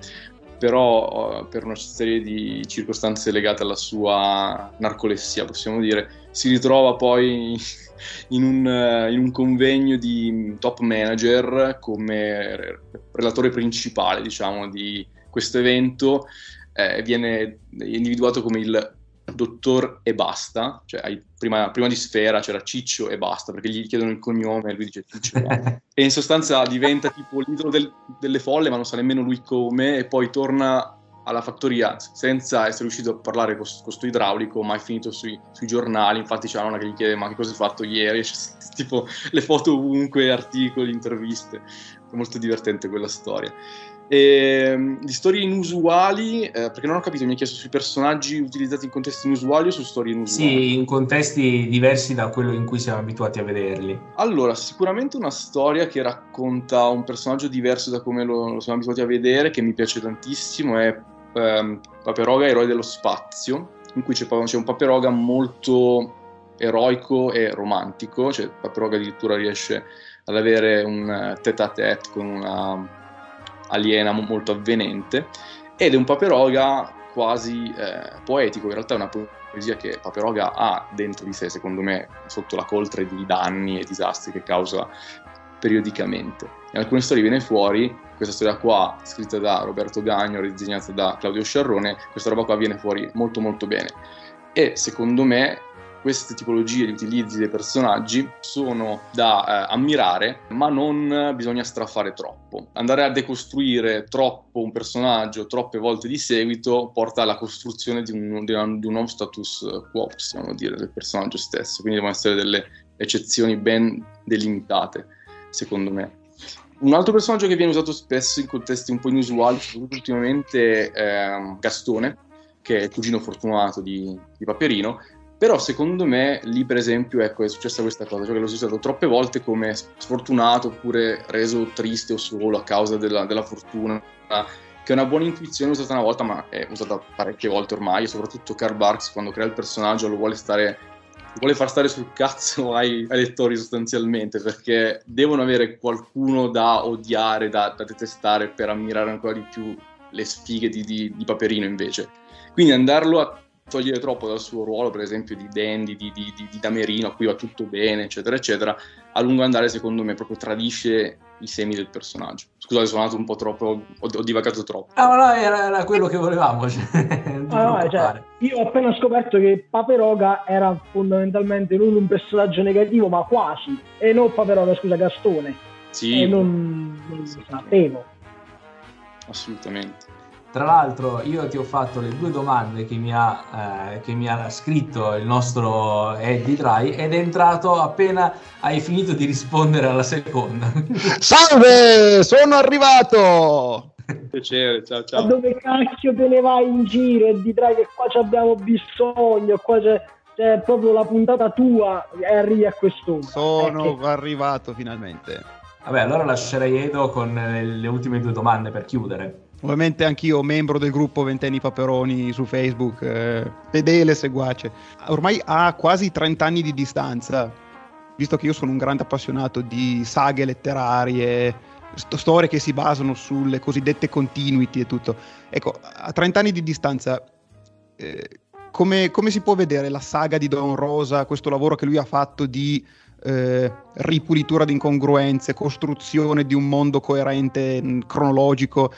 però uh, per una serie di circostanze legate alla sua narcolessia, possiamo dire, si ritrova poi in un, in un, convegno di top manager come relatore principale, diciamo, di, questo evento eh, viene individuato come il dottor e basta, cioè prima, prima, di Sfera c'era Ciccio e basta, perché gli chiedono il cognome e lui dice Ciccio e basta. e in sostanza diventa tipo l'idolo del, delle folle, ma non sa nemmeno lui come, e poi torna alla fattoria senza essere riuscito a parlare con questo idraulico, ma è finito sui, sui, giornali. Infatti c'è una che gli chiede: Ma che cosa hai fatto ieri? C'è, tipo le foto ovunque, articoli, interviste. È molto divertente quella storia. E, ehm, di storie inusuali, eh, perché non ho capito, mi ha chiesto sui personaggi utilizzati in contesti inusuali o su storie inusuali? Sì, in contesti diversi da quello in cui siamo abituati a vederli. Allora, sicuramente una storia che racconta un personaggio diverso da come lo, lo siamo abituati a vedere, che mi piace tantissimo, è ehm, Paperoga, eroe dello spazio, in cui c'è, c'è un Paperoga molto eroico e romantico, cioè Paperoga addirittura riesce ad avere un tête-à-tête con una aliena, molto avvenente, ed è un Paperoga quasi eh, poetico, in realtà è una poesia che Paperoga ha dentro di sé, secondo me, sotto la coltre di danni e disastri che causa periodicamente. In alcune storie viene fuori, questa storia qua, scritta da Roberto Gagno, ridisegnata da Claudio Sciarrone, questa roba qua viene fuori molto molto bene. E secondo me queste tipologie di utilizzi dei personaggi sono da eh, ammirare, ma non bisogna strafare troppo. Andare a decostruire troppo un personaggio troppe volte di seguito porta alla costruzione di un, di un, di un nuovo status quo, possiamo dire, del personaggio stesso. Quindi devono essere delle eccezioni ben delimitate, secondo me. Un altro personaggio che viene usato spesso in contesti un po' inusuali, soprattutto ultimamente, è Gastone, che è il cugino fortunato di, di Paperino, però secondo me lì per esempio ecco, è successa questa cosa, cioè che l'ho usato troppe volte come sfortunato oppure reso triste o solo a causa della, della fortuna, che è una buona intuizione usata una volta ma è usata parecchie volte ormai e soprattutto Karl Barks quando crea il personaggio lo vuole stare vuole far stare sul cazzo ai, ai, lettori sostanzialmente perché devono avere qualcuno da odiare, da, da detestare per ammirare ancora di più le sfighe di, di, di Paperino invece. Quindi andarlo a togliere troppo dal suo ruolo, per esempio, di Dandy, di, di, di, di Damerino, a cui va tutto bene, eccetera, eccetera, a lungo andare, secondo me, proprio tradisce i semi del personaggio. Scusate, sono andato un po' troppo, ho, ho divagato troppo. Ah, ma no, era, era quello che volevamo. Cioè, ah, no, cioè, io ho appena scoperto che Paperoga era fondamentalmente non un personaggio negativo, ma quasi. E non Paperoga, scusa, Gastone. Sì. E non, non lo sapevo. Assolutamente. Tra l'altro io ti ho fatto le due domande che mi ha, eh, che mi ha scritto il nostro Eddie Dry ed è entrato appena hai finito di rispondere alla seconda. Salve, sono arrivato! Piacere, ciao ciao. Ma dove cacchio te ne vai in giro Eddie Dry che qua ci abbiamo bisogno, qua c'è Cioè, proprio la puntata tua e arrivi a quest'ora. Sono Eh, arrivato finalmente. Vabbè, allora lascerei Edo con le ultime due domande per chiudere. Ovviamente anch'io, membro del gruppo Ventenni Paperoni su Facebook, eh, fedele seguace. Ormai ha quasi 30 anni di distanza, visto che io sono un grande appassionato di saghe letterarie, sto- storie che si basano sulle cosiddette continuity e tutto. Ecco, a 30 anni di distanza, eh, come, come si può vedere la saga di Don Rosa, questo lavoro che lui ha fatto di eh, ripulitura di incongruenze, costruzione di un mondo coerente, cronologico,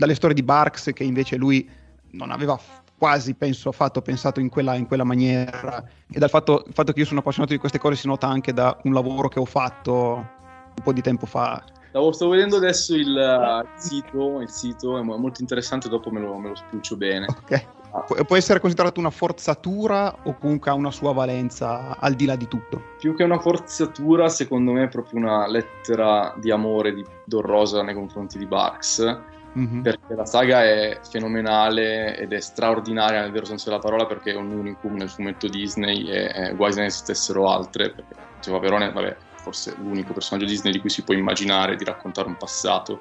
dalle storie di Barks che invece lui non aveva quasi penso affatto pensato in quella, in quella maniera. E dal fatto, fatto che io sono appassionato di queste cose si nota anche da un lavoro che ho fatto un po' di tempo fa. Stavo, sto vedendo adesso il, il sito, il sito è mo- molto interessante, dopo me lo, me lo spulcio bene. ok. Pu- può essere considerato una forzatura o comunque ha una sua valenza al di là di tutto? Più che una forzatura, secondo me è proprio una lettera di amore di Don Rosa nei confronti di Barks, Mhm. perché la saga è fenomenale ed è straordinaria nel vero senso della parola perché è un unicum nel fumetto Disney e è quasi ne esistessero altre, perché Gio Paperone, vabbè, forse l'unico personaggio Disney di cui si può immaginare di raccontare un passato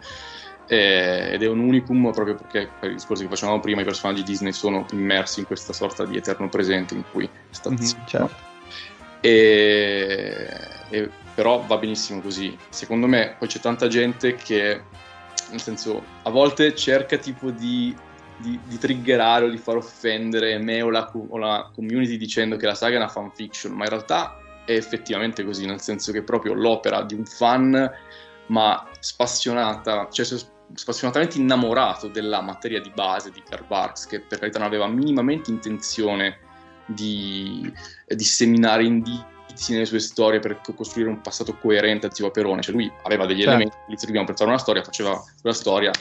ed è un unicum proprio perché per i discorsi che facevamo prima i personaggi Disney sono immersi in questa sorta di eterno presente in cui Mhm, zitto. certo. E, e- però va benissimo così. Secondo me poi c'è tanta gente che, nel senso, a volte cerca tipo di, di, di triggerare o di far offendere me o la, o la community dicendo che la saga è una fanfiction, ma in realtà è effettivamente così, nel senso che è proprio l'opera di un fan, ma spassionata, cioè spassionatamente innamorato della materia di base di Karl Barks, che per carità non aveva minimamente intenzione di disseminare indizi nelle sue storie per co- costruire un passato coerente a Zio Paperone. Cioè lui aveva degli Certo. elementi che servivano per fare una storia, faceva quella storia,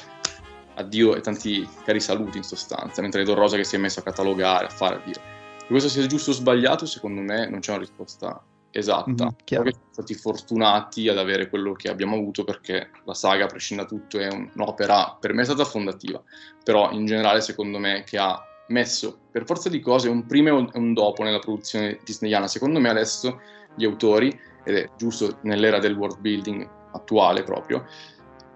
addio e tanti cari saluti in sostanza, mentre Don Rosa che si è messo a catalogare, a fare, a dire. Che questo sia giusto o sbagliato, secondo me non c'è una risposta esatta. Perché siamo stati fortunati ad avere quello che abbiamo avuto perché la saga, a prescindere da tutto, è un- un'opera, per me è stata fondativa, però in generale secondo me che ha messo per forza di cose un prima e un- dopo nella produzione disneyana. Secondo me adesso gli autori, ed è giusto nell'era del world building attuale proprio,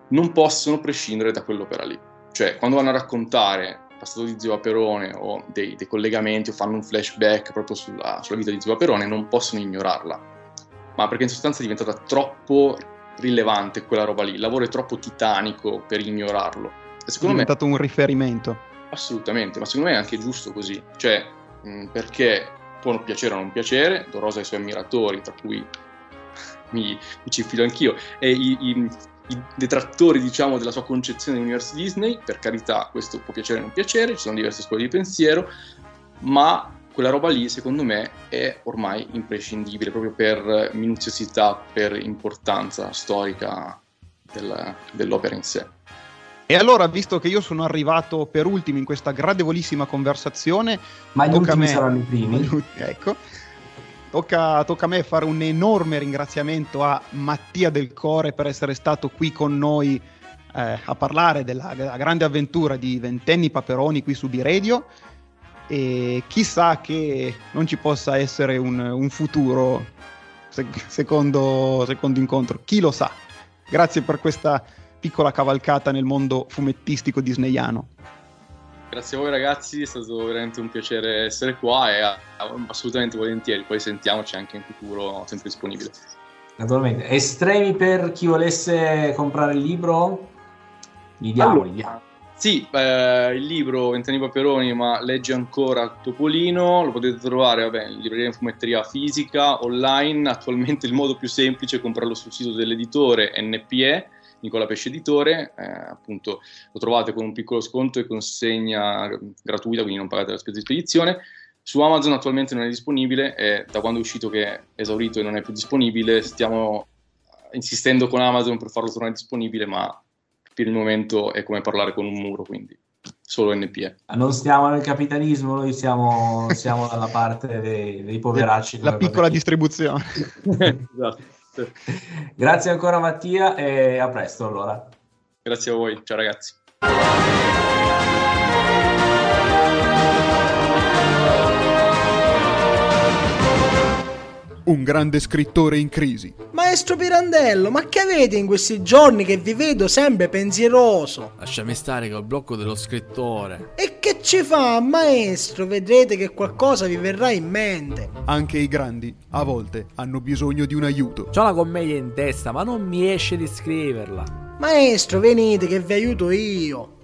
non possono prescindere da quell'opera lì. Cioè, quando vanno a raccontare il passato di Zio Aperone o dei, dei collegamenti o fanno un flashback proprio sulla, sulla vita di Zio Aperone, non possono ignorarla. Ma perché in sostanza è diventata troppo rilevante quella roba lì, il lavoro è troppo titanico per ignorarlo. E è secondo me diventato un riferimento Assolutamente, ma secondo me è anche giusto così, cioè mh, perché può piacere o non piacere, Don Rosa ha i suoi ammiratori, tra cui mi, mi ci fido anch'io, e i, i- i detrattori diciamo della sua concezione dell'universo Disney, per carità questo può piacere o non piacere, ci sono diverse scuole di pensiero, ma quella roba lì secondo me è ormai imprescindibile proprio per minuziosità, per importanza storica del- dell'opera in sé. E allora visto che io sono arrivato per ultimo in questa gradevolissima conversazione Ma gli ultimi me. saranno i primi. Ecco. Tocca, tocca a me fare un enorme ringraziamento a Mattia Del Core per essere stato qui con noi eh, a parlare della, della grande avventura di Ventenni Paperoni qui su B-Radio e chissà che non ci possa essere un, un futuro sec- secondo, secondo incontro, chi lo sa. Grazie per questa piccola cavalcata nel mondo fumettistico disneyano. Grazie a voi ragazzi, è stato veramente un piacere essere qua e assolutamente volentieri, poi sentiamoci anche in futuro sempre disponibile. Naturalmente. Estremi per chi volesse comprare il libro? Gli diamo, Allora, gli diamo. Sì, eh, il libro Vent'anni Paperoni, ma legge ancora Topolino, lo potete trovare vabbè, in libreria in fumetteria fisica, online, attualmente il modo più semplice è comprarlo sul sito dell'editore NPE, Nicola Pesce Editore, eh, appunto lo trovate con un piccolo sconto e consegna gratuita, quindi non pagate la spesa di spedizione. Su Amazon attualmente non è disponibile e da quando è uscito che è esaurito e non è più disponibile stiamo insistendo con Amazon per farlo tornare disponibile, ma per il momento è come parlare con un muro, quindi solo NPE. Non stiamo nel capitalismo, noi siamo, siamo dalla parte dei, dei poveracci. La piccola distribuzione. esatto. Grazie ancora Mattia e a presto allora. Grazie a voi, ciao ragazzi. Un grande scrittore in crisi. Maestro Pirandello, ma che avete in questi giorni che vi vedo sempre pensieroso? Lasciami stare col blocco dello scrittore. E che ci fa, maestro? Vedrete che qualcosa vi verrà in mente. Anche i grandi, a volte, hanno bisogno di un aiuto. C'ho la commedia in testa, ma non mi esce di scriverla. Maestro, venite che vi aiuto io.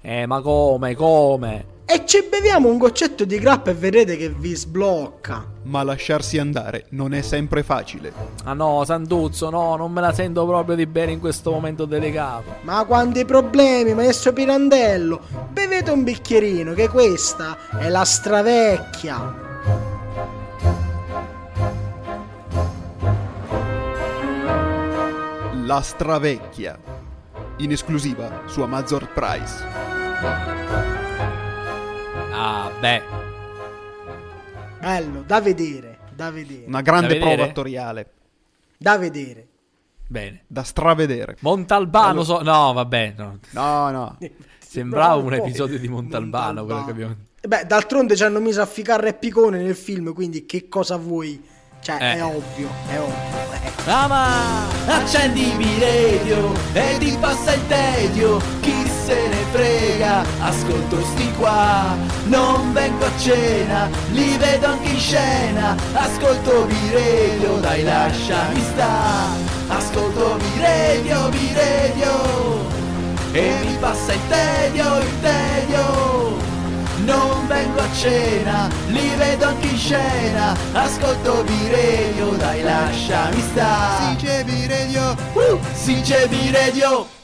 Eh, ma come, come? E ci beviamo un goccetto di grappa e vedrete che vi sblocca. Ma lasciarsi andare non è sempre facile. Ah no, Santuzzo, no, non me la sento proprio di bere in questo momento delicato. Ma quanti problemi, maestro Pirandello? Bevete un bicchierino, che questa è la stravecchia. La stravecchia. In esclusiva su Amazon Price. Ah, beh. Bello, da vedere, da vedere, Una grande prova attoriale. da vedere. Bene. Da stravedere. Montalbano, so- no, vabbè, no. No, no. Sembrava un Bravo, episodio di Montalbano, quello Montalbano. che abbiamo... Beh, d'altronde ci hanno messo a ficare Reppicone nel film, quindi che cosa vuoi? Cioè, Eh. è ovvio, è ovvio. eh. Ama, accendimi radio e ti passa il tedio, chi se ne frega, ascolto sti qua, non vengo a cena, li vedo anche in scena, ascolto mi radio, dai lasciami sta, ascolto mi radio, mi radio, e mi passa il tedio, il tedio. Non vengo a cena, li vedo anche in scena, ascolto mi radio, dai lasciami sta. Dicevi radio. Uh, si c'è mi radio